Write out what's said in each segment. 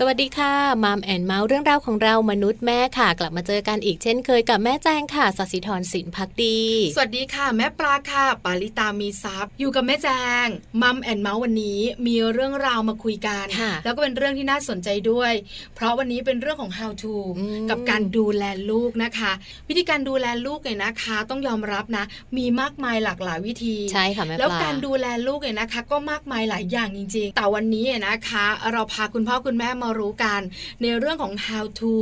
สวัสดีค่ะ Mom and Mouth เรื่องราวของเรามนุษย์แม่ค่ะ กลับมาเจอกันอีกเช่นเคยกับแม่แจงค่ะสศิธรสินพักดี สวัสดีค่ะ แม่ปลาค่ะ ปาริตามีซัพ์อยู่กับแม่แจง Mom and Mouth วันนี้มีเรื่องราวมาคุยกัน แล้วก็เป็นเรื่องที่น่าสนใจด้วย เพราะวันนี้เป็นเรื่องของ how to กับการดูแลลูกนะคะ วิธีการดูแลลูกเนี่ยนะคะ ต้องยอมรับนะ มีมากมายหลากหลายวิธีใช่ค่ะแม่ปลาแล้วการดูแลลูกเนี่ยนะคะ ก็มากมายหลายอย่างจริง ๆ แต่วันนี้นะคะ เราพาคุณพ่อคุณแม่มารู้กันในเรื่องของ how to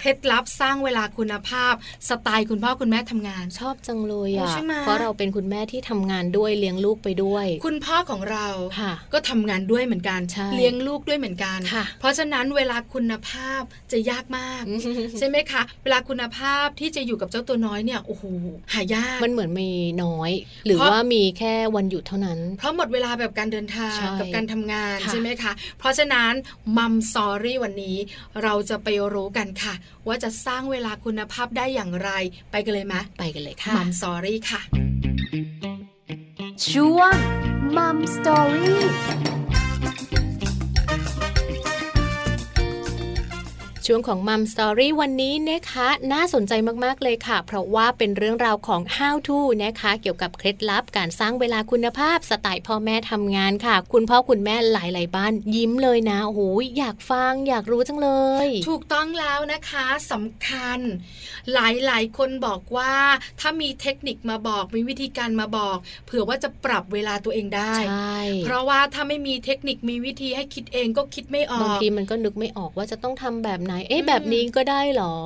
เคล็ดลับสร้างเวลาคุณภาพ สไตล์คุณพ่อคุณแม่ทำงานชอบจังเลยอะเพราะเราเป็นคุณแม่ที่ทำงานด้วยเลี้ยงลูกไปด้วย คุณพ่อของเราก็ทำงานด้วยเหมือนกันเลี้ยงลูกด้วยเหมือนกัน เพราะฉะนั้นเวลาคุณภาพจะยากมาก ใช่ไหมคะ เวลาคุณภาพที่จะอยู่กับเจ้าตัวน้อยเนี่ยโอ้โหหายากมันเหมือนมีน้อย หรือว่ามีแค่วันหยุดเท่านั้น เพราะหมดเวลาแบบการเดินทางกับการทำงานใช่ไหมคะ เพราะฉะนั้นมัมซอรี่วันนี้ เราจะไปรู้กันค่ะ ว่าจะสร้างเวลาคุณภาพได้อย่างไร ไปกันเลยไหมไปกันเลยค่ะมัมสอรี่ค่ะช่วงมัมสอรี่ ช่วงของมัมสตอรี่วันนี้นะคะ น่าสนใจมากๆเลยค่ะ เพราะว่าเป็นเรื่องราวของ how to นะคะ เกี่ยวกับเคล็ดลับการสร้างเวลาคุณภาพสไตล์พ่อแม่ทำงานค่ะ คุณพ่อคุณแม่หลาย ๆ บ้านยิ้มเลยนะโอ้โหอยากฟังอยากรู้จังเลย ถูกต้องแล้วนะคะสำคัญ หลายๆ คนบอกว่าถ้ามีเทคนิคมาบอกมีวิธีการมาบอก เผื่อว่าจะปรับเวลาตัวเองได้เพราะว่าถ้าไม่มีเทคนิคมีวิธีให้คิดเองก็คิดไม่ออกบางทีมันก็นึกไม่ออกว่าจะต้องทำแบบไหนเอ๊ะแบบนี้ก็ได้หรอ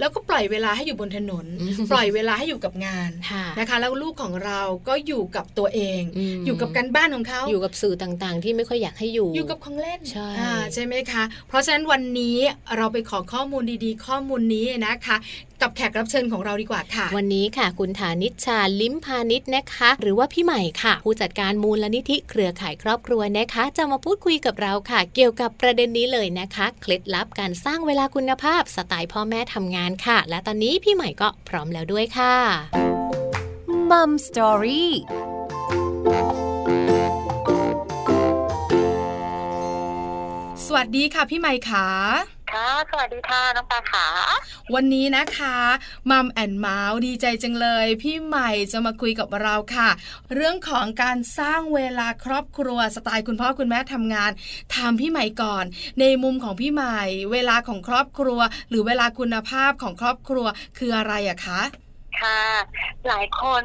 แล้วก็ปล่อยเวลาให้อยู่บนถนน ปล่อยเวลาให้อยู่กับงานนะคะ แล้วลูกของเราก็อยู่กับตัวเอง อยู่กับการบ้านของเขาอยู่กับสื่อต่างๆ ที่ไม่ค่อยอยากให้อยู่ อยู่กับของเล่นใช่ใช่ไหมคะ เพราะฉะนั้นวันนี้เราไปขอข้อมูลดีๆ ข้อมูลนี้นะคะ กับแขกรับเชิญของเราดีกว่าค่ะ วันนี้ค่ะ คุณฐานิชชาลิมพาณิชนะคะ หรือว่าพี่ใหม่ค่ะ ผู้จัดการมูลนิธิเครือข่ายครอบครัวนะคะ จะมาพูดคุยกับเราค่ะ เกี่ยวกับประเด็นนี้เลยนะคะ เคล็ดลับการสร้างเวลาคุณภาพสไตล์พ่อแม่ทำงานค่ะ และตอนนี้พี่ใหม่ก็พร้อมแล้วด้วยค่ะมัมสตอรี่สวัสดีค่ะพี่ใหม่ค่ะ ค่ะ สวัสดีค่ะ น้องปลาขาวันนี้นะคะมัมแอนเมาส์ดีใจจังเลย พี่ใหม่จะมาคุยกับเราค่ะ เรื่องของการสร้างเวลาครอบครัวสไตล์คุณพ่อคุณแม่ทำงานถามพี่ใหม่ก่อน ในมุมของพี่ใหม่ เวลาของครอบครัว หรือเวลาคุณภาพของครอบครัวคืออะไรอะคะ ค่ะ หลายคน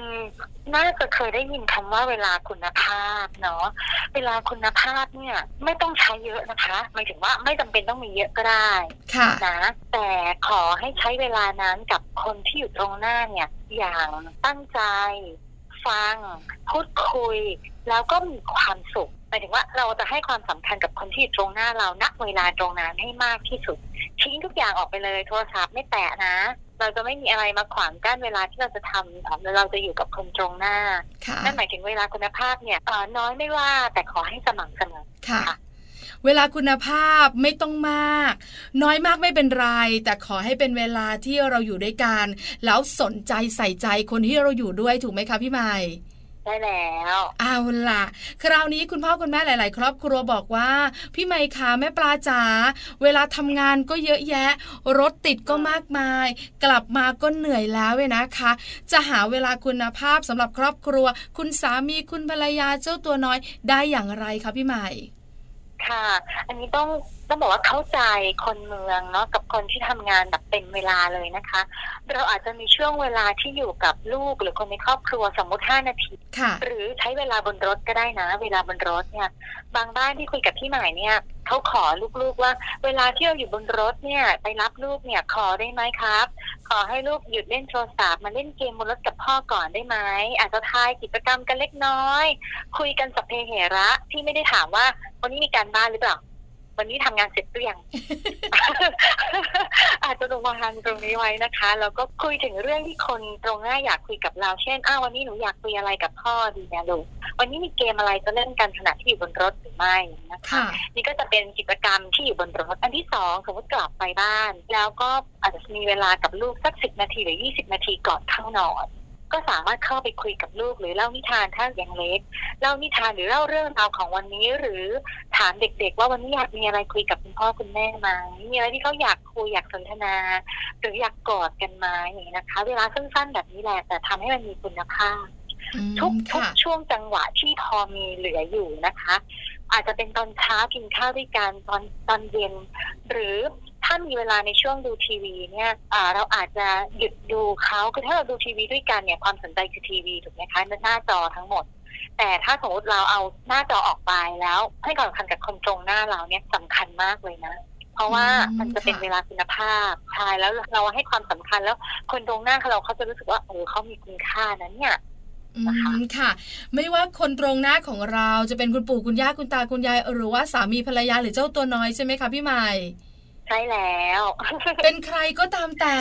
น่าจะเคยได้ยินคำว่าเวลาคุณภาพเนาะเวลาคุณภาพเนี่ย ไม่ต้องใช้เยอะนะคะหมายถึงว่าไม่จำเป็นต้องมีเยอะก็ได้ค่ะนะแต่ขอให้ใช้เวลานั้นกับคนที่อยู่ตรงหน้าเนี่ย อย่างตั้งใจฟัง พูดคุย แล้วก็มีความสุขหมายถึงว่าเราจะให้ความสำคัญกับคนที่อยู่ตรงหน้าเราณเวลาตรงนั้นให้มากที่สุดทิ้งทุกอย่างออกไปเลยโทรศัพท์ไม่แตะนะ เราจะไม่มีอะไรมาขวางกั้นเวลาที่เราจะทำเราจะอยู่กับคนตรงหน้านั่นหมายถึงเวลาคุณภาพเนี่ยน้อยไม่ว่าแต่ขอให้สม่ำเสมอค่ะ เวลาคุณภาพไม่ต้องมาก น้อยมากไม่เป็นไร แต่ขอให้เป็นเวลาที่เราอยู่ด้วยกัน แล้วสนใจใส่ใจคนที่เราอยู่ด้วยถูกไหมคะพี่ใหม่ ได้แล้วเอาล่ะ คราวนี้คุณพ่อคุณแม่หลาย ๆ ครอบครัวบอกว่า พี่ไมค์คะแม่ปลาจ๋าเวลาทำงานก็เยอะแยะ รถติดก็มากมาย กลับมาก็เหนื่อยแล้วเว้นะคะ จะหาเวลาคุณภาพสำหรับครอบครัว คุณสามีคุณภรรยาเจ้าตัวน้อยได้อย่างไรคะพี่ใหม่ค่ะ อันนี้ต้อง ต้องบอกว่าเข้าใจคนเมืองเนาะกับคนที่ทำงานแบบเป็นเวลาเลยนะคะ เราอาจจะมีช่วงเวลาที่อยู่กับลูกหรือคนในครอบครัวสมมติห้านาที หรือใช้เวลาบนรถก็ได้นะ เวลาบนรถเนี่ย บางบ้านที่คุยกับพี่ใหม่เนี่ยเขาขอลูกๆว่า เวลาที่เราอยู่บนรถเนี่ย ไปรับลูกเนี่ยขอได้ไหมครับ ขอให้ลูกหยุดเล่นโทรศัพท์มาเล่นเกมบนรถกับพ่อก่อนได้ไหมอาจจะทายกิจกรรมกันเล็กน้อย คุยกันสัพเพเหระที่ไม่ได้ถามว่าวันนี้มีการบ้านหรือเปล่า วันนี้ทำงานเสร็จหรือยังอาจจะระวังตรงนี้ไว้นะคะ แล้วก็คุยถึงเรื่องที่คนตรงหน้าอยากคุยกับเรา เช่น อ้าววันนี้หนูอยากคุยอะไรกับพ่อดีนะลูก วันนี้มีเกมอะไรจะเล่นกันขณะที่อยู่บนรถหรือไม่นะคะ นี่ก็จะเป็นกิจกรรมที่อยู่บนรถ อันที่สองสมมติกลับไปบ้าน แล้วก็อาจจะมีเวลากับลูกสักสิบนาทีหรือยี่สิบนาทีก่อนเข้านอน ก็สามารถเข้าไปคุยกับลูกหรือเล่านิทานถ้าอย่างเล็กเล่านิทานหรือเล่าเรื่องราวของวันนี้ หรือถามเด็ก ๆ ว่าวันนี้อยากมีอะไรคุยกับคุณพ่อคุณแม่ไหมมีอะไรที่เขาอยากคุยอยากสนทนา หรืออยากกอดกันไหมอย่างนี้นะคะ เวลาสั้นๆแบบนี้แหละแต่ทำให้มันมีคุณภาพอืมทุกทุกค่ะช่วงจังหวะที่พอมีเหลืออยู่นะคะ อาจจะเป็นตอนเช้ากินข้าวด้วยกันตอนตอนเย็น หรือถ้ามีเวลาในช่วงดูทีวีเนี่ยอ่าเราอาจจะหยุดดูเขาคือถ้าเราดูทีวีด้วยกันเนี่ยความสนใจคือทีวีถูกไหมคะหน้าจอทั้งหมด แต่ถ้าสมมติเราเอาหน้าจอออกไปแล้ว ให้ความสำคัญกับคนตรงหน้าเราเนี่ยสำคัญมากเลยนะเพราะว่าอืมมันจะเป็นค่ะเวลาคุณภาพใช่แล้วเราให้ความสำคัญแล้วคนตรงหน้าเราเขาจะรู้สึกว่าโอ้เขามีคุณค่านะเนี่ยอื นะคะมค่ะ ไม่ว่าคนตรงหน้าของเราจะเป็นคุณปู่คุณย่าคุณตาคุณยาย หรือว่าสามีภรรยาหรือเจ้าตัวน้อยใช่ไหมคะพี่ใหม่ ใช่แล้ว เป็นใครก็ตามแต่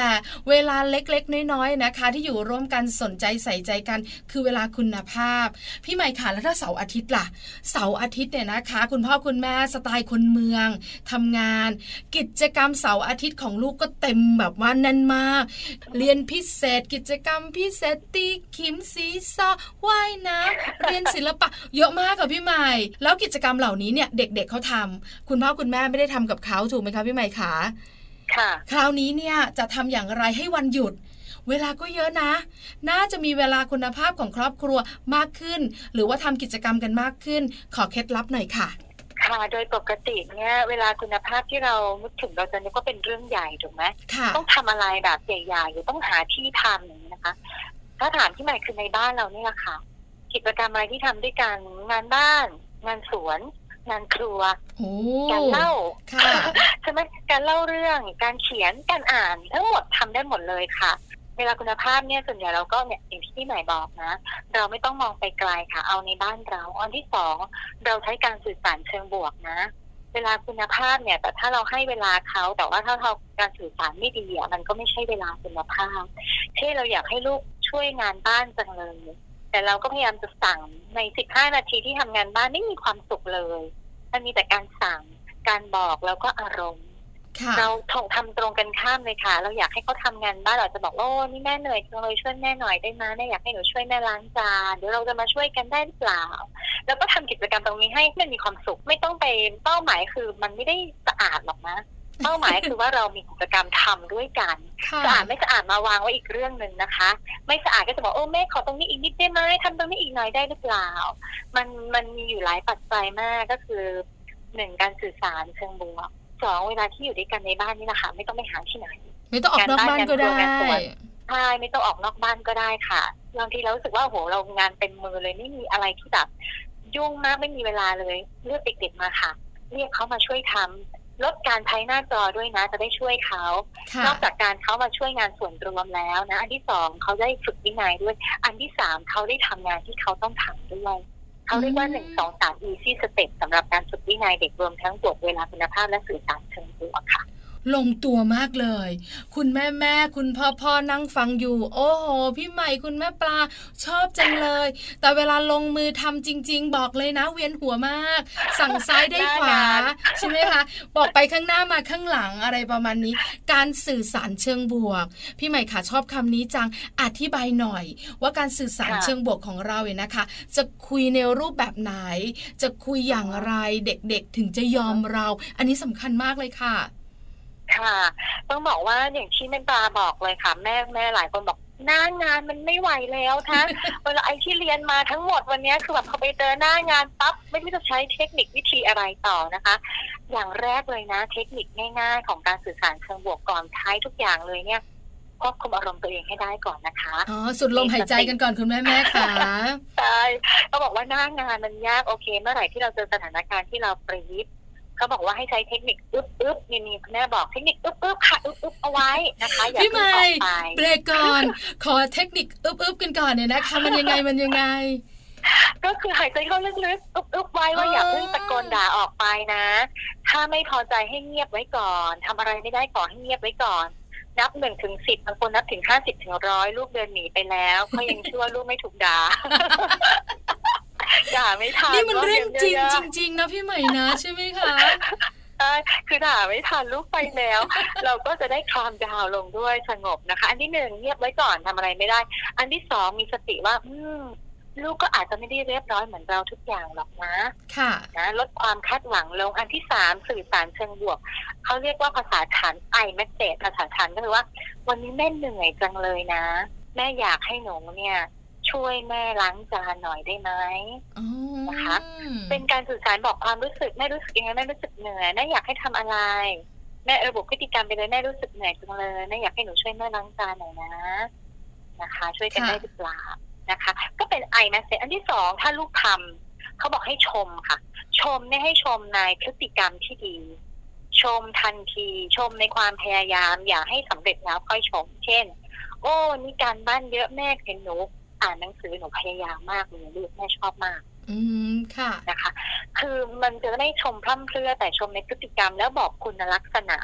เวลาเล็กๆ น้อยๆนะคะ ที่อยู่ร่วมกันสนใจใส่ใจกัน คือเวลาคุณภาพ พี่ใหม่ค่ะแล้วถ้าเสาร์อาทิตย์ล่ะ เสาร์อาทิตย์เนี่ยนะคะ คุณพ่อคุณแม่สไตล์คนเมืองทำงาน กิจกรรมเสาร์อาทิตย์ของลูกก็เต็มแบบว่าแน่นมาก เรียนพิเศษ กิจกรรมพิเศษตีขิมซีซอว่ายน้ำเรียนศิลปะ เยอะมากค่ะพี่ใหม่ แล้วกิจกรรมเหล่านี้เนี่ยเด็ก ๆเขาทำคุณพ่อคุณแม่ไม่ได้ทำกับเขาถูกไหมคะพี่ใหม่คะค่ะ คราวนี้เนี่ยจะทำอย่างไรให้วันหยุด เวลาก็เยอะนะ น่าจะมีเวลาคุณภาพของครอบครัวมากขึ้น หรือว่าทำกิจกรรมกันมากขึ้น ขอเคล็ดลับหน่อยค่ะค่ะโดยปกติเนี่ยเวลาคุณภาพที่เรานึกถึงเราจะนึกว่าเป็นเรื่องใหญ่ถูกไหมค่ะต้องทำอะไรแบบใหญ่ๆหรือต้องหาที่ทำอย่างนี้นะคะถ้าถามที่ใหม่คือในบ้านเรานี่แหละค่ะ กิจกรรมอะไรที่ทำด้วยกันงานบ้าน งานสวน งานครัวโอ้การเล่าค่ะใช่ไหมการเล่าเรื่องการเขียนการอ่านทั้งหมดทำได้หมดเลยค่ะเวลาคุณภาพเนี่ยส่วนใหญ่เราก็เนี่ยอย่างที่พี่ใหม่บอกนะ เราไม่ต้องมองไปไกลค่ะ เอาในบ้านเราอันที่สองเราใช้การสื่อสารเชิงบวกนะ เวลาคุณภาพเนี่ย แต่ถ้าเราให้เวลาเขาแต่ว่าถ้าเราการสื่อสารไม่ดีอะมันก็ไม่ใช่เวลาคุณภาพเช่นเราอยากให้ลูกช่วยงานบ้านจังเลย แต่เราก็พยายามจะสั่งใน 15 นาทีที่ทำงานบ้านไม่มีความสุขเลยมันมีแต่การสั่งการบอกแล้วก็อารมณ์ค่ะเราถงทำตรงกันข้ามเลยค่ะ เราอยากให้เขาทำงานบ้านเราจะบอกว่าโอ้นี่แม่เหนื่อยจังเลยช่วยแม่หน่อยได้ไหมแม่อยากให้หนูช่วยแม่ล้างจานเดี๋ยวเราจะมาช่วยกันได้หรือเปล่า แล้วก็ทำกิจกรรมตรงนี้ให้มันมีความสุขไม่ต้องไปเป้าหมายคือ มันไม่ได้สะอาดหรอกนะ เป้าหมายคือว่าเรามีกิจกรรมทำด้วยกันค่ะสะอาดไม่สะอาดมาวางไว้อีกเรื่องหนึ่งนะคะ ไม่สะอาดก็จะบอกโอ้แม่ขอตรงนี้อีกนิดได้ไหมทำตรงนี้อีกหน่อยได้หรือเปล่า มันมันมีอยู่หลายปัจจัยมากก็คือหนึ่งการสื่อสารเชิงบวกสองเวลาที่อยู่ด้วยกันในบ้านนี่แหละค่ะไม่ต้องไปหาที่ไหนไม่ต้องออกนอกบ้านก็ได้งานบ้านงานครัวงานสวนใช่ไม่ต้องออกนอกบ้านก็ได้ค่ะบางทีเรารู้สึกว่าโหเรางานเต็มมือเลยไม่มีอะไรที่แบบยุ่งมากไม่มีเวลาเลย เลือกเด็กๆมาค่ะ เรียกเขามาช่วยทำ ลดการใช้หน้าจอด้วยนะ จะได้ช่วยเขาค่ะนอกจากการเขามาช่วยงานส่วนรวมแล้วนะ อันที่สองเขาได้ฝึกวินัยด้วย อันที่สามเขาได้ทำงานที่เขาต้องทำด้วยเขาเรียกว่าอืมหนึ่งสองสาม easy step สำหรับการฝึกวินัยเด็กรวมทั้งบวกเวลาคุณภาพและสื่อสารเชิงบวกค่ะ ลงตัวมากเลย คุณแม่แม่คุณพ่อพ่อนั่งฟังอยู่ โอ้โห พี่ใหม่คุณแม่ปลาชอบจังเลย แต่เวลาลงมือทำจริง ๆ บอกเลยนะเวียนหัวมาก สั่งซ้ายได้ขวาหน้างานใช่ไหมคะบอกไปข้างหน้ามาข้างหลังอะไรประมาณนี้ การสื่อสารเชิงบวก พี่ใหม่ค่ะชอบคำนี้จังอธิบายหน่อย ว่าการสื่อสารเชิงบวกของเราเนี่ยนะคะ จะคุยในรูปแบบไหน จะคุยอย่างไรเด็กๆ ถึงจะยอมเรา อันนี้สำคัญมากเลยค่ะ ค่ะ ต้องบอกว่าอย่างที่แม่ปลาบอกเลยค่ะ แม่แม่หลายคนบอกหน้างานมันไม่ไหวแล้วท่านเวลาไอ้ที่เรียนมาทั้งหมดวันเนี้ยคือแบบพอไปเจอหน้างานปั๊บไม่รู้จะใช้เทคนิควิธีอะไรต่อนะคะ อย่างแรกเลยนะ เทคนิคง่ายๆ ของการสื่อสารเชิงบวกก่อนท้ายทุกอย่างเลยเนี่ยควบคุมอารมณ์ตัวเองให้ได้ก่อนนะคะ อ๋อ สุดลมหายใจกันก่อนคุณแม่แม่ค่ะใช่เขาบอกว่าหน้างานมันยากโอเค เมื่อไหร่ที่เราเจอสถานการณ์ที่เราปรีด เขาบอกว่าให้ใช้เทคนิคอึ๊บอึ๊บนี่นี่คุณแม่บอกเทคนิคอึ๊บอึ๊บค่ะอึ๊บอึ๊บเอาไว้นะคะอย่าพี่เพิ่งใหม่ออกไปเบรกก่อน ขอเทคนิคอึบๆกันก่อนเนี่ยนะคะมันยังไงมันยังไง ก็คือหายใจเข้าลึกๆอึ๊บอึ๊บไว้ว่าอ๋อออย่าเพิ่งตะโกนด่าออกไปนะ ถ้าไม่พอใจให้เงียบไว้ก่อนทำอะไรไม่ได้ขอให้เงียบไว้ก่อนนับหนึ่งถึงสิบบางคนนับถึงห้าสิบถึงร้อยลูกเดินหนีไปแล้ว ก็ยังชั่วลูกไม่ถูกด่า ด่าไม่ทันนี่มันเรื่องจริงว่าจเยอะๆริง ๆ นะพี่ใหม่นะใช่ไหมคะใช่ช่คือด่าไม่ทันลูกไปแล้ว เราก็จะได้คลามดาวน์ลงด้วยสงบนะคะ อันที่หนึ่งเงียบไว้ก่อนทำอะไรไม่ได้ อันที่สองมีสติว่า อืมลูกก็อาจจะไม่ได้เรียบร้อยเหมือนเราทุกอย่างหรอกนะ ค่ะ นะ ลดความคาดหวังลง อันที่สามสื่อสารเชิงบวก เขาเรียกว่าภาษาฐานไอแมสเซจภาษาฐานก็คือว่า วันนี้แม่เหนื่อยจังเลยนะ แม่อยากให้หนูเนี่ย ช่วยแม่ล้างจานหน่อยได้ไหมอ๋อนะคะ เป็นการสื่อสารบอกความรู้สึกแม่รู้สึกยังไงแม่รู้สึกเหนื่อยแม่อยากให้ทำอะไรแม่ระบุพฤติกรรมไปเลยแม่รู้สึกเหนื่อยจังเลยแม่อยากให้หนูช่วยแม่ล้างจานหน่อยนะนะคะ ช่วยกันได้หรือเปล่านะคะ ก็เป็นไอแมสเซจอันที่สองถ้าลูกทำเขาบอกให้ชมค่ะ ชมเนี่ยให้ชมในพฤติกรรมที่ดี ชมทันที ชมในความพยายาม อย่าให้สำเร็จแล้วค่อยชม เช่น โอ้นี่การบ้านเยอะแม่เห็นหนู อ่านหนังสือหนูพยายามมากเลยลูกแม่ชอบมาก อืมค่ะนะคะ คือมันจะไม่ชมพร่ำเพรื่อแต่ชมในพฤติกรรมแล้วบอกคุณลักษณะ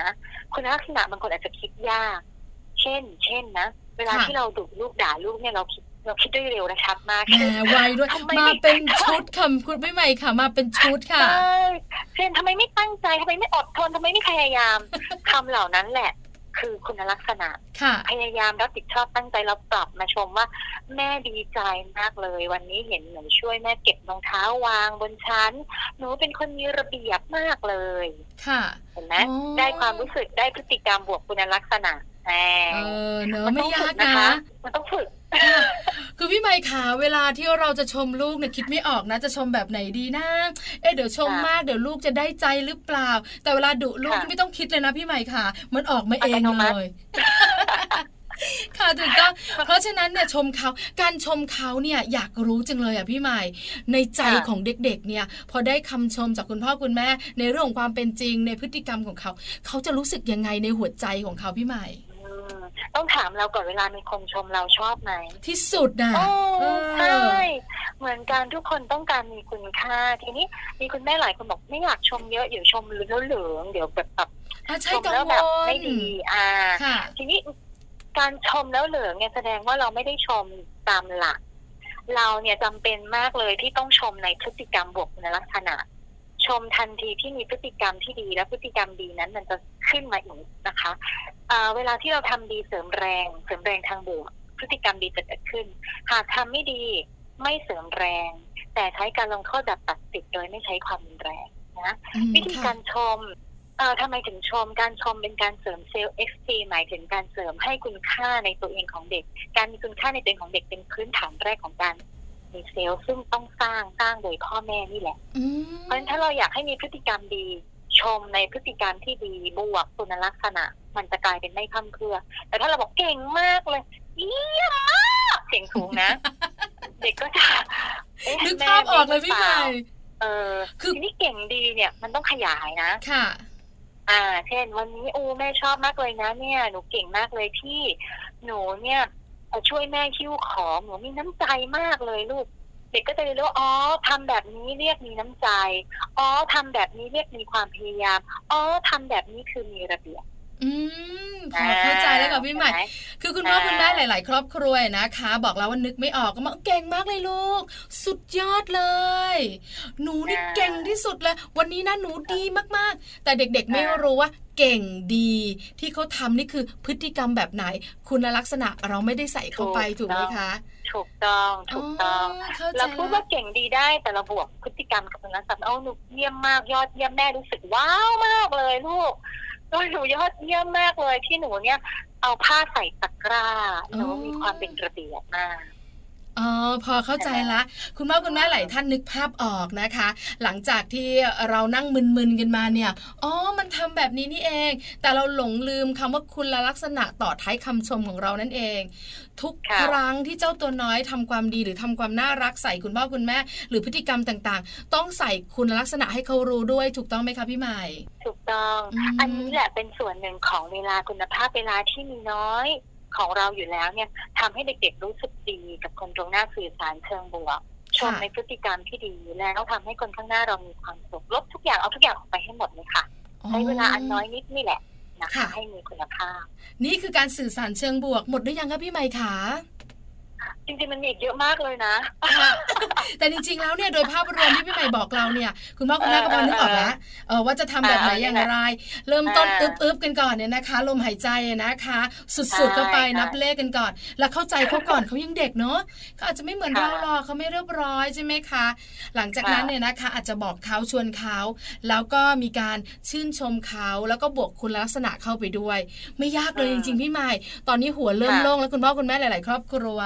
นะคุณลักษณะบางคนอาจจะคิดยาก เช่น เช่นนะเวลาค่ะที่เราดุลูกด่าลูกเนี่ยเราคิดเราคิดได้เร็วและชัดมากแหมไวด้วยทำไมมาไม่เป็นชุดค่ะคุณพี่ใหม่ค่ะ มาเป็นชุดค่ะใช่เช่นทำไมไม่ตั้งใจทำไมไม่อดทนทำไมไม่พยายามคำเหล่านั้นแหละ คือคุณลักษณะค่ะพยายามรับผิดชอบตั้งใจเราปรับมาชมว่า แม่ดีใจมากเลย วันนี้เห็นหนูช่วยแม่เก็บรองเท้าวางบนชั้น หนูเป็นคนมีระเบียบมากเลย ค่ะเห็นไหมอ๋อได้ความรู้สึกได้พฤติกรรมบวกคุณลักษณะ แหมเออเนอะมันไม่ต้องยาฝึกกนะนะคะมันต้องฝึกคือพี่ใหม่ค่ะเวลาที่เราจะชมลูกเนี่ยคิดไม่ออกนะ จะชมแบบไหนดีนะ เอ๊ะเดี๋ยวชมค่ะมากเดี๋ยวลูกจะได้ใจหรือเปล่า แต่เวลาดุลูกค่ะไม่ต้องคิดเลยนะพี่ใหม่ค่ะมันออกมาเองอัตโนมัเลติยค่ะถูกต้องเพราะฉะนั้นเนี่ยชมเขาการชมเขาเนี่ยอยากรู้จังเลยอะพี่ใหม่ ในใจของเด็กๆเนี่ย พอได้คำชมจากคุณพ่อคุณแม่ ในเรื่องของความเป็นจริงในพฤติกรรมของเขา เขาจะรู้สึกยังไงในหัวใจของเขาพี่ใหม่อืม ต้องถามเราก่อนเวลามีคนชมเราชอบไหมที่สุดน่ะโอ้เออใช่เหมือนกันทุกคนต้องการมีคุณค่า ทีนี้มีคุณแม่หลายคนบอกไม่อยากชมเยอะเดี๋ยวชมแล้วเหลืองเดี๋ยวแบบแบบอะชใช่มกังแล้ววแบบลไม่ดีอ่าค่ะทีนี้การชมแล้วเหลืองเนี่ยแสดงว่าเราไม่ได้ชมตามหลัก เราเนี่ยจำเป็นมากเลยที่ต้องชมในพฤติกรรมบวกคุณลักษณะ ชมทันทีที่มีพฤติกรรมที่ดีและพฤติกรรมดีนั้นมันจะขึ้นมาอีกนะคะอ่าเวลาที่เราทำดีเสริมแรง เสริมแรงทางบวกพฤติกรรมดีจะเกิดขึ้น หากทำไม่ดีไม่เสริมแรง แต่ใช้การลงโทษแบบตัดสิทธิ์โดยไม่ใช้ความรุนแรงนะอืมวิธีค่ะการชมเอ่อทำไมถึงชมการชมเป็นการเสริม self-esteem หมายถึงการเสริมให้คุณค่าในตัวเองของเด็ก การมีคุณค่าในตัวเองของเด็กเป็นพื้นฐานแรกของการ มี self ซึ่งต้องสร้างสร้างโดยพ่อแม่นี่แหละอืมเพราะฉะนั้นถ้าเราอยากให้มีพฤติกรรมดี ชมในพฤติกรรมที่ดีบวกคุณลักษณะ มันจะกลายเป็นไม่พร่ำเพรื่อ แต่ถ้าเราบอกเก่งมากเลยเยี่ยมมากเสียงสูงนะ เด็กก็จะเอ๊ะนึกแม่ภาพออกเลยพี่ใหม่เออคือทีนี้เก่งดีเนี่ยมันต้องขยายนะค่ะ อ่า เช่น วันนี้โอ้แม่ชอบมากเลยนะ เนี่ย หนูเก่งมากเลยที่หนูเนี่ยเอ่อ ช่วยแม่คิ้วของหนูมีน้ำใจมากเลยลูก เด็กก็จะเรียนรู้อ๋อทำแบบนี้เรียกมีน้ำใจ อ๋อทำแบบนี้เรียกมีความพยายาม อ๋อทำแบบนี้คือมีระเบียบ อืมพอเข้าใจแล้วค่ะพี่ใหม่เนไคือคุณพ่ออ่าคุณแม่หลาย ๆ ครอบครัวนะคะ บอกแล้วว่านึกไม่ออกก็มาเก่งมากเลยลูก สุดยอดเลย หนูนี่เก่งที่สุดเลย วันนี้นะหนูดีมาก ๆ แต่เด็ก ๆ ไม่รู้ว่าเก่งดีที่เขาทำนี่คือพฤติกรรมแบบไหน คุณลักษณะเราไม่ได้ใส่เข้าไปถูกไหมคะ ถูกต้องถูกต้องเข้าใจเราพูดแล้ว่าวเก่งดีได้แต่เราบวกพฤติกรรมกับตรงนั้นสัมเอาหนูเยี่ยมมากยอดเยี่ยมแม่รู้สึกว้าวมากเลยลูก โอ้ยหนูยอดเยี่ยมมากเลยที่หนูเนี่ย เอาผ้าใส่ตะกร้าหนูมีความเป็นระเบียบมาก อ๋อพอเข้าใจละ คุณพ่อคุณแม่หลายท่านนึกภาพออกนะคะ หลังจากที่เรานั่งมึนๆกันมาเนี่ยอ๋อมันทำแบบนี้นี่เอง แต่เราหลงลืมคำว่าคุณลักษณะต่อท้ายคำชมของเรานั่นเอง ทุกค่ะครั้งที่เจ้าตัวน้อยทำความดีหรือทำความน่ารักใส่คุณพ่อคุณแม่ หรือพฤติกรรมต่างๆ ต้องใส่คุณลักษณะให้เขารู้ด้วยถูกต้องไหมคะพี่ใหม่ ถูกต้องอืมอันนี้แหละเป็นส่วนหนึ่งของเวลาคุณภาพเวลาที่มีน้อย ของเราอยู่แล้วเนี่ยทำให้เด็กๆรู้สึกดีกับคนตรงหน้าสื่อสารเชิงบวกชมในพฤติกรรมที่ดีแล้วทำให้คนข้างหน้าเรามีความสุขลบทุกอย่างเอาทุกอย่างออกไปให้หมดเลยค่ะใช้เวลาอันน้อยนิดนี่แหละนะคะค่ะให้มีคุณภาพ นี่คือการสื่อสารเชิงบวกหมดหรือยังคะพี่ใหม่คะ จริงๆมันมีอีกเยอะมากเลยนะค่ะแต่จริงๆแล้วเนี่ยโดยภาพรวมที่พี่ใหม่บอกเราเนี่ยคุณพ่อคุณแม่ก็พอนึกออกแล้วเออว่าจะทำแบบไหนอย่างไร เริ่มต้นอึบๆกันก่อนเนี่ยนะคะ ลมหายใจนะคะ สุดๆก็ไปนับเลขกันก่อน แล้วเข้าใจเขาก่อนเขายังเด็กเนาะเขาอาจจะไม่เหมือนเราหรอกเขาไม่เรียบร้อยใช่ไหมคะ หลังจากนั้นเนี่ยนะคะ อาจจะบอกเขาชวนเขาแล้วก็มีการชื่นชมเขาแล้วก็บวกคุณลักษณะเข้าไปด้วย ไม่ยากเลยจริง ๆ พี่ใหม่ ตอนนี้หัวเริ่มโล่งแล้วคุณพ่อคุณแม่หลาย ๆ ครอบครัว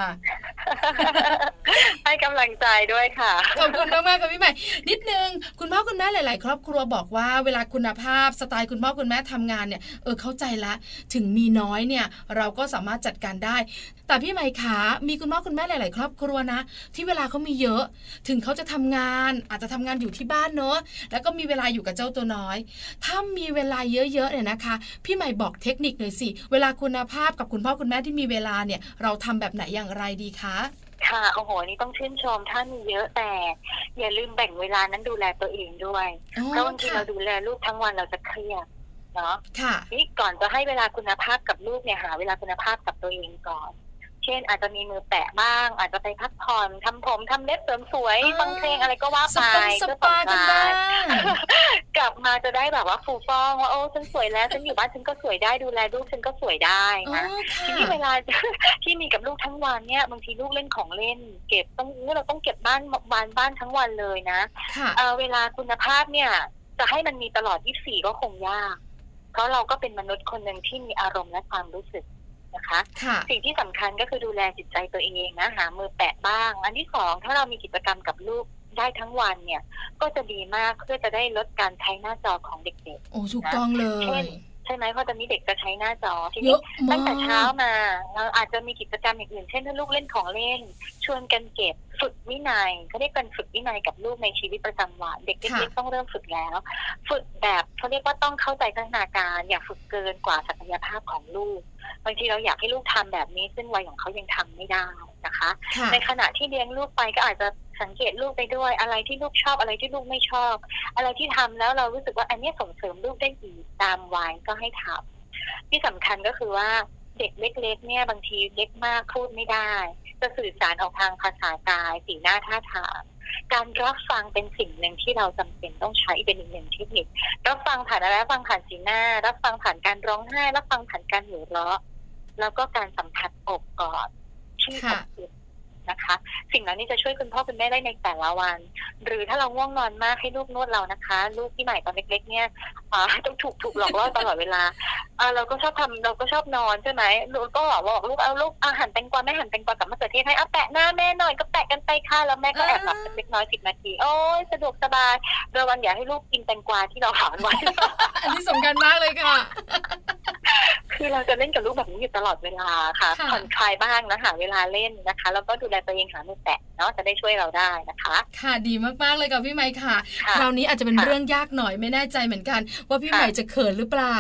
ให้กำลังใจด้วยค่ะ ขอบคุณมากๆค่ะพี่ใหม่ นิดนึง คุณพ่อคุณแม่หลาย ๆ ครอบครัวบอกว่าเวลาคุณภาพสไตล์คุณพ่อคุณแม่ทำงานเนี่ยเออเข้าใจละ ถึงมีน้อยเนี่ย เราก็สามารถจัดการได้แต่พี่ใหม่ขามีคุณพ่อคุณแม่หลาย ๆ ครอบครัวนะ ที่เวลาเขามีเยอะ ถึงเขาจะทำงาน อาจจะทำงานอยู่ที่บ้านเนอะแล้วก็มีเวลาอยู่กับเจ้าตัวน้อย ถ้ามีเวลาเยอะ ๆ เนี่ยนะคะ พี่ใหม่บอกเทคนิคหน่อยสิ เวลาคุณภาพกับคุณพ่อคุณแม่ที่มีเวลาเนี่ย เราทำแบบไหนอย่างไรดีคะค่ะโอ้โหนี่ต้องชื่นชมท่านมีเยอะแต่ อย่าลืมแบ่งเวลานั้นดูแลตัวเองด้วยเพราะบางทีเราดูแลลูกทั้งวันเราจะเครียดเนาะค่ะนี่ก่อนจะให้เวลาคุณภาพกับลูกเนี่ยหาเวลาคุณภาพกับตัวเองก่อน เช่น อาจจะมีมือแปะบ้าง อาจจะไปพักผ่อนทำผมทำเล็บเสริมสวยอ่าฟังเพลงอะไรก็ว่าสไปปาสเพื่อปาผ่อนกันคลาบ้ายงกลับมาจะได้แบบว่าฟูฟ่องว่าโอ้ฉันสวยแล้วฉันอยู่บ้านฉันก็สวยได้ดูแลลูกฉันก็สวยได้อ๋อนะค่ะทีนี้เวลาที่มีกับลูกทั้งวันเนี่ยบางทีลูกเล่นของเล่น เก็บต้องเราต้องเก็บบ้านบ้านบ้านทั้งวันเลยนะค่ะเออเวลาคุณภาพเนี่ย จะให้มันมีตลอด 24 ก็คงยาก เพราะเราก็เป็นมนุษย์คนหนึ่งที่มีอารมณ์และความรู้สึก นะคะค่ะสิ่งที่สำคัญก็คือดูแลจิตใจตัวเองนะหามือแปะบ้าง อันที่สองถ้าเรามีกิจกรรมกับลูกได้ทั้งวันเนี่ย ก็จะดีมากเพื่อจะได้ลดการใช้หน้าจอของเด็กโอ้ถูกต้องเลเช่ยนๆ ใช่ไหมเพราะตอนนี้เด็กจะใช้หน้าจอทีเยนี้อะมาตั้งแต่เช้ากมาเราอาจจะมีกิจกรรมอย่างอื่น เช่นถ้าลูกเล่นของเล่น ชวนกันเก็บฝึกวินัยเขาเรียกกันฝึกวินัยกับลูกในชีวิตประจำวันเด็กค่ะเล็กๆต้องเริ่มฝึกแล้ว ฝึกแบบเขาเรียกว่าต้องเข้าใจพัฒนาการอย่าฝึกเกินกว่าศักยภาพของลูกบางทีเราอยากให้ลูกทำแบบนี้ซึ่งวัยของเขายังทำไม่ได้ นะคะค่ะในขณะที่เลี้ยงลูกไปก็อาจจะสังเกตลูกไปด้วย อะไรที่ลูกชอบอะไรที่ลูกไม่ชอบ อะไรที่ทำแล้วเรารู้สึกว่าอันเนี้ยส่งเสริมลูกได้ดีตามวัยก็ให้ทำที่สำคัญก็คือว่าเด็กเล็กๆเนี่ยบางทีเล็กมากพูดไม่ได้ จะสื่อสารออกทางภาษากาย สีหน้าท่าทางการรับฟังเป็นสิ่งหนึ่งที่เราจำเป็นต้องใช้เป็นอีกหนึ่งเทคนิค รับฟังผ่านอะไรรับฟังผ่านสีหน้า รับฟังผ่านการร้องไห้ รับฟังผ่านการหัวเราะ แล้วก็การสัมผัสอกกอด ที่ค่ะอบอุ่น นะคะ สิ่งเหล่านี้จะช่วยคุณพ่อคุณแม่ได้ในแต่ละวัน หรือถ้าเราง่วงนอนมากให้ลูกนวดเรานะคะ ลูกที่ใหม่ตอนเล็กๆเนี่ยอ่าต้องถูกถูกหลอกล่อตลอดเวลาอ่าเราก็ชอบทำเราก็ชอบนอนใช่ไหมลูกก็บอกลูกเอาลูกอาหารแตงกวาแม่หั่นแตงกวากับมะเขือเทศให้เอาแปะหน้าแม่หน่อยก็แปะกันไปค่ะแล้วแม่ก็แอบหลับสักเล็กน้อยสิบนาที โอ้ยสะดวกสบายระวังอย่าให้ลูกกินแตงกวาที่เราหารไว้อันนี้สำคัญมากเลยค่ะคือเราจะเล่นกับลูกแบบนี้อยู่ตลอดเวลาค่ะค่ะผ่อนคลายบ้างนะหาเวลาเล่นนะคะ แล้วก็ดูแลตัวเองหามือแตะเนาะจะได้ช่วยเราได้นะคะ ค่ะดีมากๆเลยค่ะพี่ไม้ค่ะค่ะคราวนี้อาจจะเป็นค่ะเรื่องยากหน่อยไม่แน่ใจเหมือนกัน ว่าพี่ค่ะใหม่จะเขินหรือเปล่า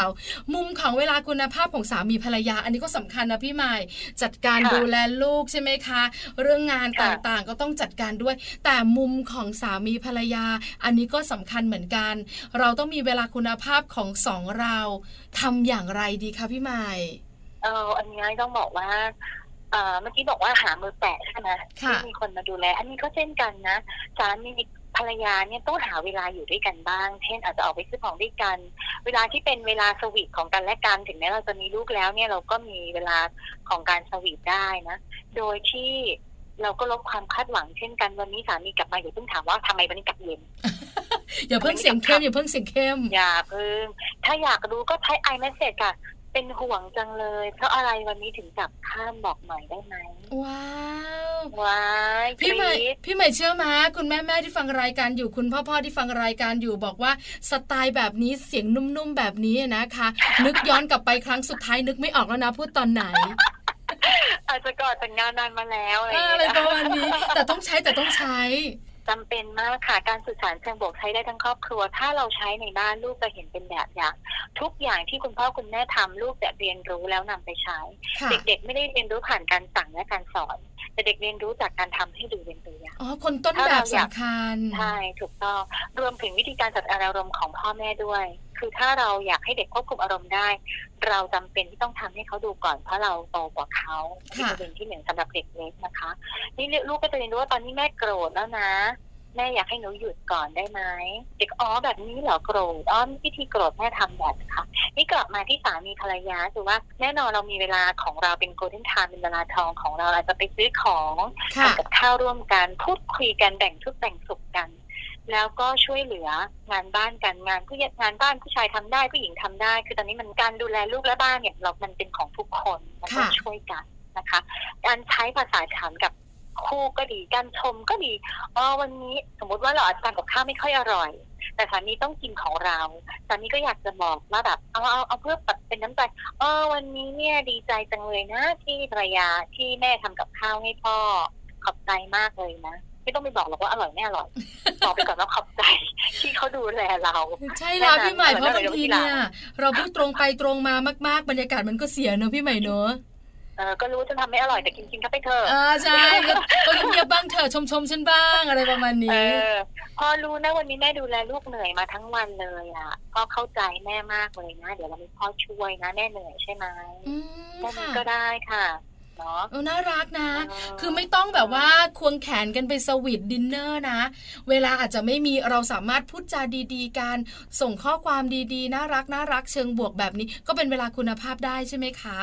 มุมของเวลาคุณภาพของสามีภรรยา อันนี้ก็สำคัญนะพี่ใหม่จัดการค่ะดูแลลูกใช่ไหมคะ เรื่องงานตค่ะ่างๆก็ต้องจัดการด้วย แต่มุมของสามีภรรยา อันนี้ก็สำคัญเหมือนกัน เราต้องมีเวลาคุณภาพของสองเราทำอย่างไรดีคะพี่ใหม่เอออันนี้ต้องบอกว่า เอ่อเมื่อกี้บอกว่าหามือแปะใช่ไหมค่ะที่มีคนมาดูแล อันนี้ก็เช่นกันนะสามีภรรยาเนี่ยต้องหาเวลาอยู่ด้วยกันบ้าง เช่นอาจจะออกไปซื้อของด้วยกัน เวลาที่เป็นเวลาสวีทของกันและกันถึงแม้เราจะมีลูกแล้วเนี่ยเราก็มีเวลาของการสวีทได้นะ โดยที่เราก็ลดความคาดหวังเช่นกันวันนี้สามีกลับมาอย่าเพิ่งถามว่าทำไมวันนี้กลับเย็นอย่าเพิ่งเสียงเข้มอย่าเพิ่งเสียงเข้มอย่าเพิ่งถ้าอยากรู้ก็ใช้ไอเมสเซจค่ะ เป็นห่วงจังเลย เพราะอะไรวันนี้ถึงกลับข้ามบอกหน่อยได้ไหมว้าวว้ายพี่ใหม่กรี๊ดพี่ใหม่เชื่อมาคุณแม่แม่ที่ฟังรายการอยู่คุณพ่อพ่อที่ฟังรายการอยู่บอกว่าสไตล์แบบนี้เสียงนุ่มๆแบบนี้นะคะ นึกย้อนกลับไปครั้งสุดท้ายนึกไม่ออกแล้วนะพูดตอนไหนอาจจะก่อนแต่งงานนานมาแล้วอะไรเออย่างออะไรเงี้ยประมาณนี้แต่ต้องใช้แต่ต้องใช้ จำเป็นมากค่ะการสื่อสารเชิงบวกใช้ได้ทั้งครอบครัว ถ้าเราใช้ในบ้านลูกจะเห็นเป็นแบบอย่าง ทุกอย่างที่คุณพ่อคุณแม่ทำลูกจะเรียนรู้แล้วนำไปใช้ค่ะเด็กๆ ไม่ได้เรียนรู้ผ่านการสั่งและการสอน แต่เด็กเรียนรู้จากการทำให้ดูเป็นตัวอย่างอ๋อคนต้นแบบสำคัญใช่ถูกต้องรวมถึงวิธีการจัดอารมณ์ของพ่อแม่ด้วย คือคือถ้าเราอยากให้เด็กควบคุมอารมณ์ได้ เราจำเป็นที่ต้องทำให้เขาดูก่อนเพราะเราโตกว่าเขาที่ค่ะประเด็นที่หนึ่งสำหรับเด็กเล็กนะคะ นี่ลูกก็จะเรียนรู้ว่าตอนนี้แม่โกรธแล้วนะ แม่อยากให้หนูหยุดก่อนได้ไหมเด็กอ๋อแบบนี้เหรอโกรธอ๋อวิธีโกรธแม่ทำแบบค่ะนี่กลับมาที่สามีภรรยาคือว่าแน่นอนเรามีเวลาของเราเป็นโกลเด้นไทม์เป็นเวลาทองของเราอาจจะไปซื้อของค่ะทำกับข้าวร่วมกันพูดคุยกันแบ่งทุกข์แบ่งสุขกัน แล้วก็ช่วยเหลืองานบ้านกันงานผู้งานบ้านผู้ชายทำได้ผู้หญิงทำได้ คือตอนนี้มันการดูแลลูกและบ้านเนี่ยเรามันเป็นของทุกคนมันต้องค่ะช่วยกันนะคะ การใช้ภาษาถามกับ คู่ก็ดีการชมก็ดีอ๋อวันนี้สมมติว่าเราอาจจะทานกับข้าวไม่ค่อยอร่อย แต่สามีต้องกินของเราสามีก็อยากจะบอกว่าแบบเอาเอาเอาเพื่อแบบเป็นน้ำใจเออวันนี้เนี่ยดีใจจังเลยนะ ที่ภรรยาที่แม่ทำกับข้าวให้พ่อขอบใจมากเลยนะไม่ต้องไปบอกหรอกว่าอร่อยไม่อร่อยบอกไปก่อนว่าขอบใจที่เขาดูแลเรา ใช่แล้วพี่ใหม่แค่เพนั้นราะบางทีเนี่ยเราพูดตรงไปตรงมามาก ๆ บรรยากาศมันก็เสียเนอะพี่ใหม่เนอะ เออก็รู้จะทำไม่อร่อยแต่กินกินก็ไปเถอะอ่าใช่ก็ก็เงียบๆบ้างเถอะชมชมๆฉันบ้างอะไรประมาณเอนี้อพอรู้นะวันนี้แม่ดูแลลูกเหนื่อยมาทั้งวันเลยอะก็เข้าใจแม่มากเลยนะ เดี๋ยวเรามีพ่อช่วยนะแม่เหนื่อยใช่ไหมอืมแค่นี้ค่ะก็ได้ค่ะเนาะเออน่ารักนะเออคือไม่ต้องแบบว่าควงแขนกันไป sweet dinner นะ เวลาอาจจะไม่มีเราสามารถพูดจาดีๆการส่งข้อความดีๆ น่ารักน่ารักเชิงบวกแบบนี้ ก็เป็นเวลาคุณภาพได้ใช่ไหมคะ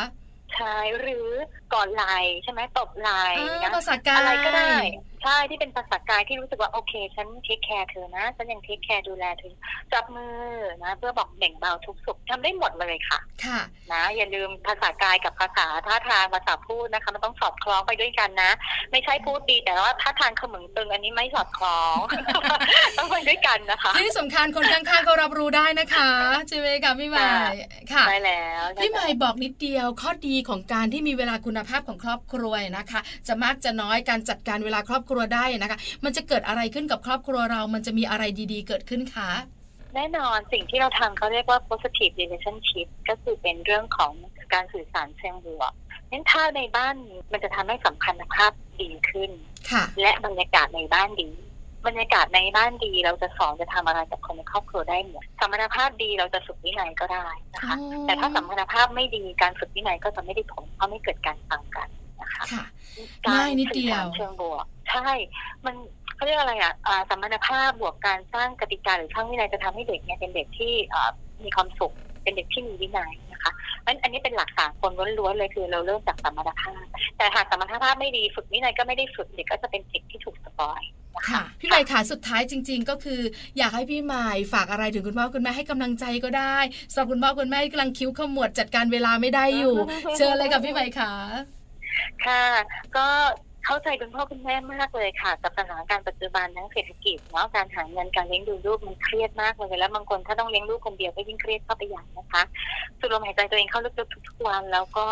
ใช่หรือก่อนไหลใช่ไหมตบไหลอ่านะภาษากายอะไรก็ได้ ใช่ที่เป็นภาษากายที่รู้สึกว่าโอเค ฉัน take care เธอนะ ฉันยัง take care ดูแลเธอจับมือนะ เพื่อบอกแบ่งเบาทุกสุขทำได้หมดเลยค่ะ ค่ะ นะ อย่าลืมภาษากายกับภาษาท่าทางภาษาพูดนะคะ มันต้องสอดคล้องไปด้วยกันนะ ไม่ใช่พูดดีแต่ว่าท่าทางขมึงตึงอันนี้ไม่สอดคล้องต้องไปด้วยกันนะคะที่สำคัญคนข้างๆก็รับรู้ได้นะคะใช่ไหมคะพี่ใหม่ค่ะได้แล้วพี่ใหม่บอกนิดเดียวข้อดีของการที่มีเวลาคุณภาพของครอบครัวนะคะ จะมากจะน้อยการจัดการเวลาครอบครัวได้นะคะ มันจะเกิดอะไรขึ้นกับครอบครัวเรา มันจะมีอะไรดีๆ เกิดขึ้นคะแน่นอนสิ่งที่เราทำเขาเรียกว่า positive relationship ก็คือเป็นเรื่องของการสื่อสารเชิงบวกนั้นถ้าในบ้านมันจะทำให้สัมพันธภาพดีขึ้นค่ะและบรรยากาศในบ้านดี บรรยากาศในบ้านดีเราจะสอนจะทำอะไรกับคนในครอบครัวได้หมดสมรรถภาพดีเราจะฝึกวินัยก็ได้นะคะอ๋อแต่ถ้าสมรรถภาพไม่ดีการฝึกวินัยก็จะไม่ได้ผลเพราะไม่เกิดการฟังกันนะ คะค่ะการง่ายนิดเดียวสื่อสารเชิงบวก ใช่ มันเขาเรียกอะไรอะอ่าสมรรถภาพบวกการสร้างกติกาหรือสร้างวินัยจะทำให้เด็กเนี่ยเป็นเด็กที่อ่ามีความสุขเป็นเด็กที่มีวินัยนะคะอันอันนี้เป็นหลักสากลล้วนๆเลยคือเราเริ่มจากสมรรถภาพ แต่หากสมรรถภาพไม่ดีฝึกวินัยก็ไม่ได้ฝึกเด็กก็จะเป็นเด็กที่ถูกสปอยนะคะค่ะพี่ใหม่ขาสุดท้ายจริง ๆ ก็คือ อยากให้พี่ใหม่ฝากอะไรถึงคุณพ่อคุณแม่ให้กำลังใจก็ได้สำหรับคุณพ่อคุณแม่ที่กำลังคิ้วขมวดจัดการเวลาไม่ได้อยู่ เชิญเลยกับพี่ใหม่ขา ค่ะ ก็เข้าใจคุณพ่อคุณแม่มากเลยค่ะ กับสถานการณ์ปัจจุบันทั้งเศรษฐกิจเนาะการหาเงินการเลี้ยงดูลูกมันเครียดมากเลยแล้วบางคนถ้าต้องเลี้ยงลูกคนเดียวก็ยิ่งเครียดเข้าไปใหญ่นะคะสูดลมหายใจตัวเองเข้าลึกๆทุกๆวัน แล้วก็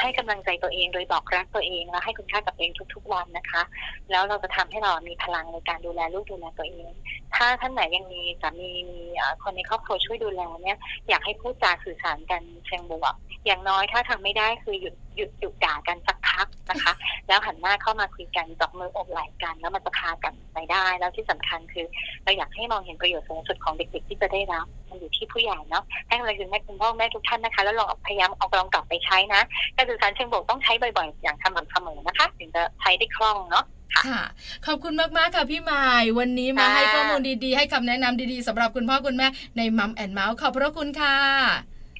ให้กำลังใจตัวเองโดยบอกรักตัวเองแล้วให้คุณค่ากับตัวเองทุก ๆ วันนะคะ แล้วเราจะทำให้เรามีพลังในการดูแลลูกดูแลตัวเอง ถ้าท่านไหนยังมีสามีมีคนในครอบครัวช่วยดูแลเนี่ยอยากให้พูดจาสื่อสารกันเชิงบวกอย่างน้อยถ้าทำไม่ได้คือหยุด ยุดหยุดด่ากันสักพักนะคะ แล้วหันหน้าเข้ามาคุยกันจับมืออบไหล่กัน แล้วมันจะพากันไปได้ แล้วที่สำคัญคือเราอยากให้มองเห็นประโยชน์สูงสุดของเด็กๆที่จะได้รับมันอยู่ที่ผู้ใหญ่เนาะให้กำลังใจแม่คุณพ่อแม่ทุกท่านนะคะ แล้วลองพยายามเอาลองกลับไปใช้นะการสื่อสารเชิงบวกต้องใช้บ่อยๆ อย่างสม่ำเสมอนะคะ ถึงจะใช้ได้คล่องเนาะค่ะ ขอบคุณมากๆค่ะพี่ใหม่วันนี้มาค่ะให้ข้อมูลดีๆ ให้คำแนะนำดีๆสำหรับคุณพ่อคุณแม่ในมัมแอนเมาส์ขอบพระคุณค่ะ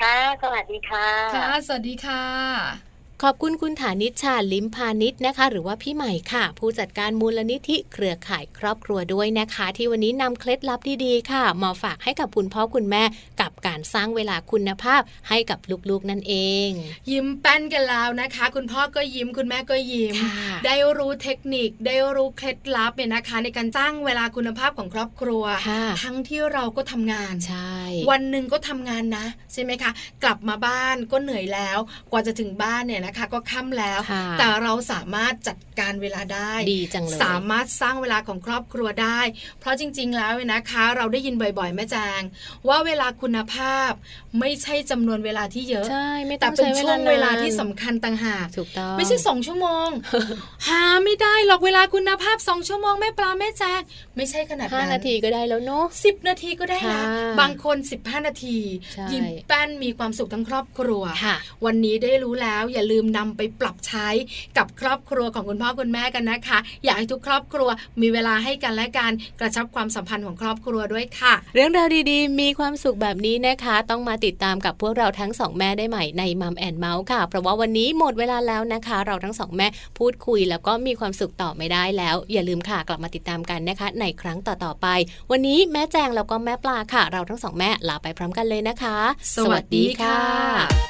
ค่ะ สวัสดีค่ะ ค่ะ สวัสดีค่ะ ขอบคุณคุณฐานิชชาลิมพานิชนะคะ หรือว่าพี่ใหม่ค่ะ ผู้จัดการมูลนิธิเครือข่ายครอบครัวด้วยนะคะ ที่วันนี้นำเคล็ดลับดีๆค่ะ มาฝากให้กับคุณพ่อคุณแม่ กับการสร้างเวลาคุณภาพให้กับลูกๆนั่นเอง ยิ้มแป้นกันแล้วนะคะ คุณพ่อก็ยิ้มคุณแม่ก็ยิ้มค่ะได้รู้เทคนิคได้รู้เคล็ดลับเนี่ยนะคะ ในการสร้างเวลาคุณภาพของครอบครัวค่ะทั้งที่เราก็ทำงานใช่ วันหนึ่งก็ทำงานนะ ใช่ไหมคะ กลับมาบ้านก็เหนื่อยแล้ว กว่าจะถึงบ้านเนี่ยนะนะคะ ก็ค่ำแล้วค่ะแต่เราสามารถจัดการเวลาได้ดีจังเลยสามารถสร้างเวลาของครอบครัวได้ เพราะจริง ๆ แล้วเนี่ยนะคะ เราได้ยินบ่อยๆแม่แจง ว่าเวลาคุณภาพไม่ใช่จำนวนเวลาที่เยอะใช่ไม่ต้แต่องเป็นใช้ช่วงเวลาที่นนสำคัญต่างหากถูกต้องไม่ใช่สองชั่วโมง หาไม่ได้หรอกเวลาคุณภาพสองชั่วโมงแม่ปลาแม่แจง ไม่ใช่ขนาดห้านั้นนาทีก็ได้แล้วเนาะสิบนาทีก็ได้นะค่ะบางคน 15 นาทีใช่ยิ้มแป้นมีความสุขทั้งครอบครัวค่ะวันนี้ได้รู้แล้วอย่าลืมนำไปปรับใช้กับครอบครัวของคุณพ่อคุณแม่กันนะคะ อยากให้ทุกครอบครัวมีเวลาให้กันและกันกระชับความสัมพันธ์ของครอบครัวด้วยค่ะ เรื่องราวดีๆ มีความสุขแบบนี้นะคะ ต้องมาติดตามกับพวกเราทั้งสองแม่ได้ใหม่ในมัมแอนเมาส์ค่ะ เพราะว่าวันนี้หมดเวลาแล้วนะคะ เราทั้งสองแม่พูดคุยแล้วก็มีความสุขต่อไม่ได้แล้ว อย่าลืมค่ะกลับมาติดตามกันนะคะ ในครั้งต่อๆไป วันนี้แม่แจงแล้วก็แม่ปลาค่ะ เราทั้งสองแม่ลาไปพร้อมกันเลยนะคะ สวัสดีค่ะ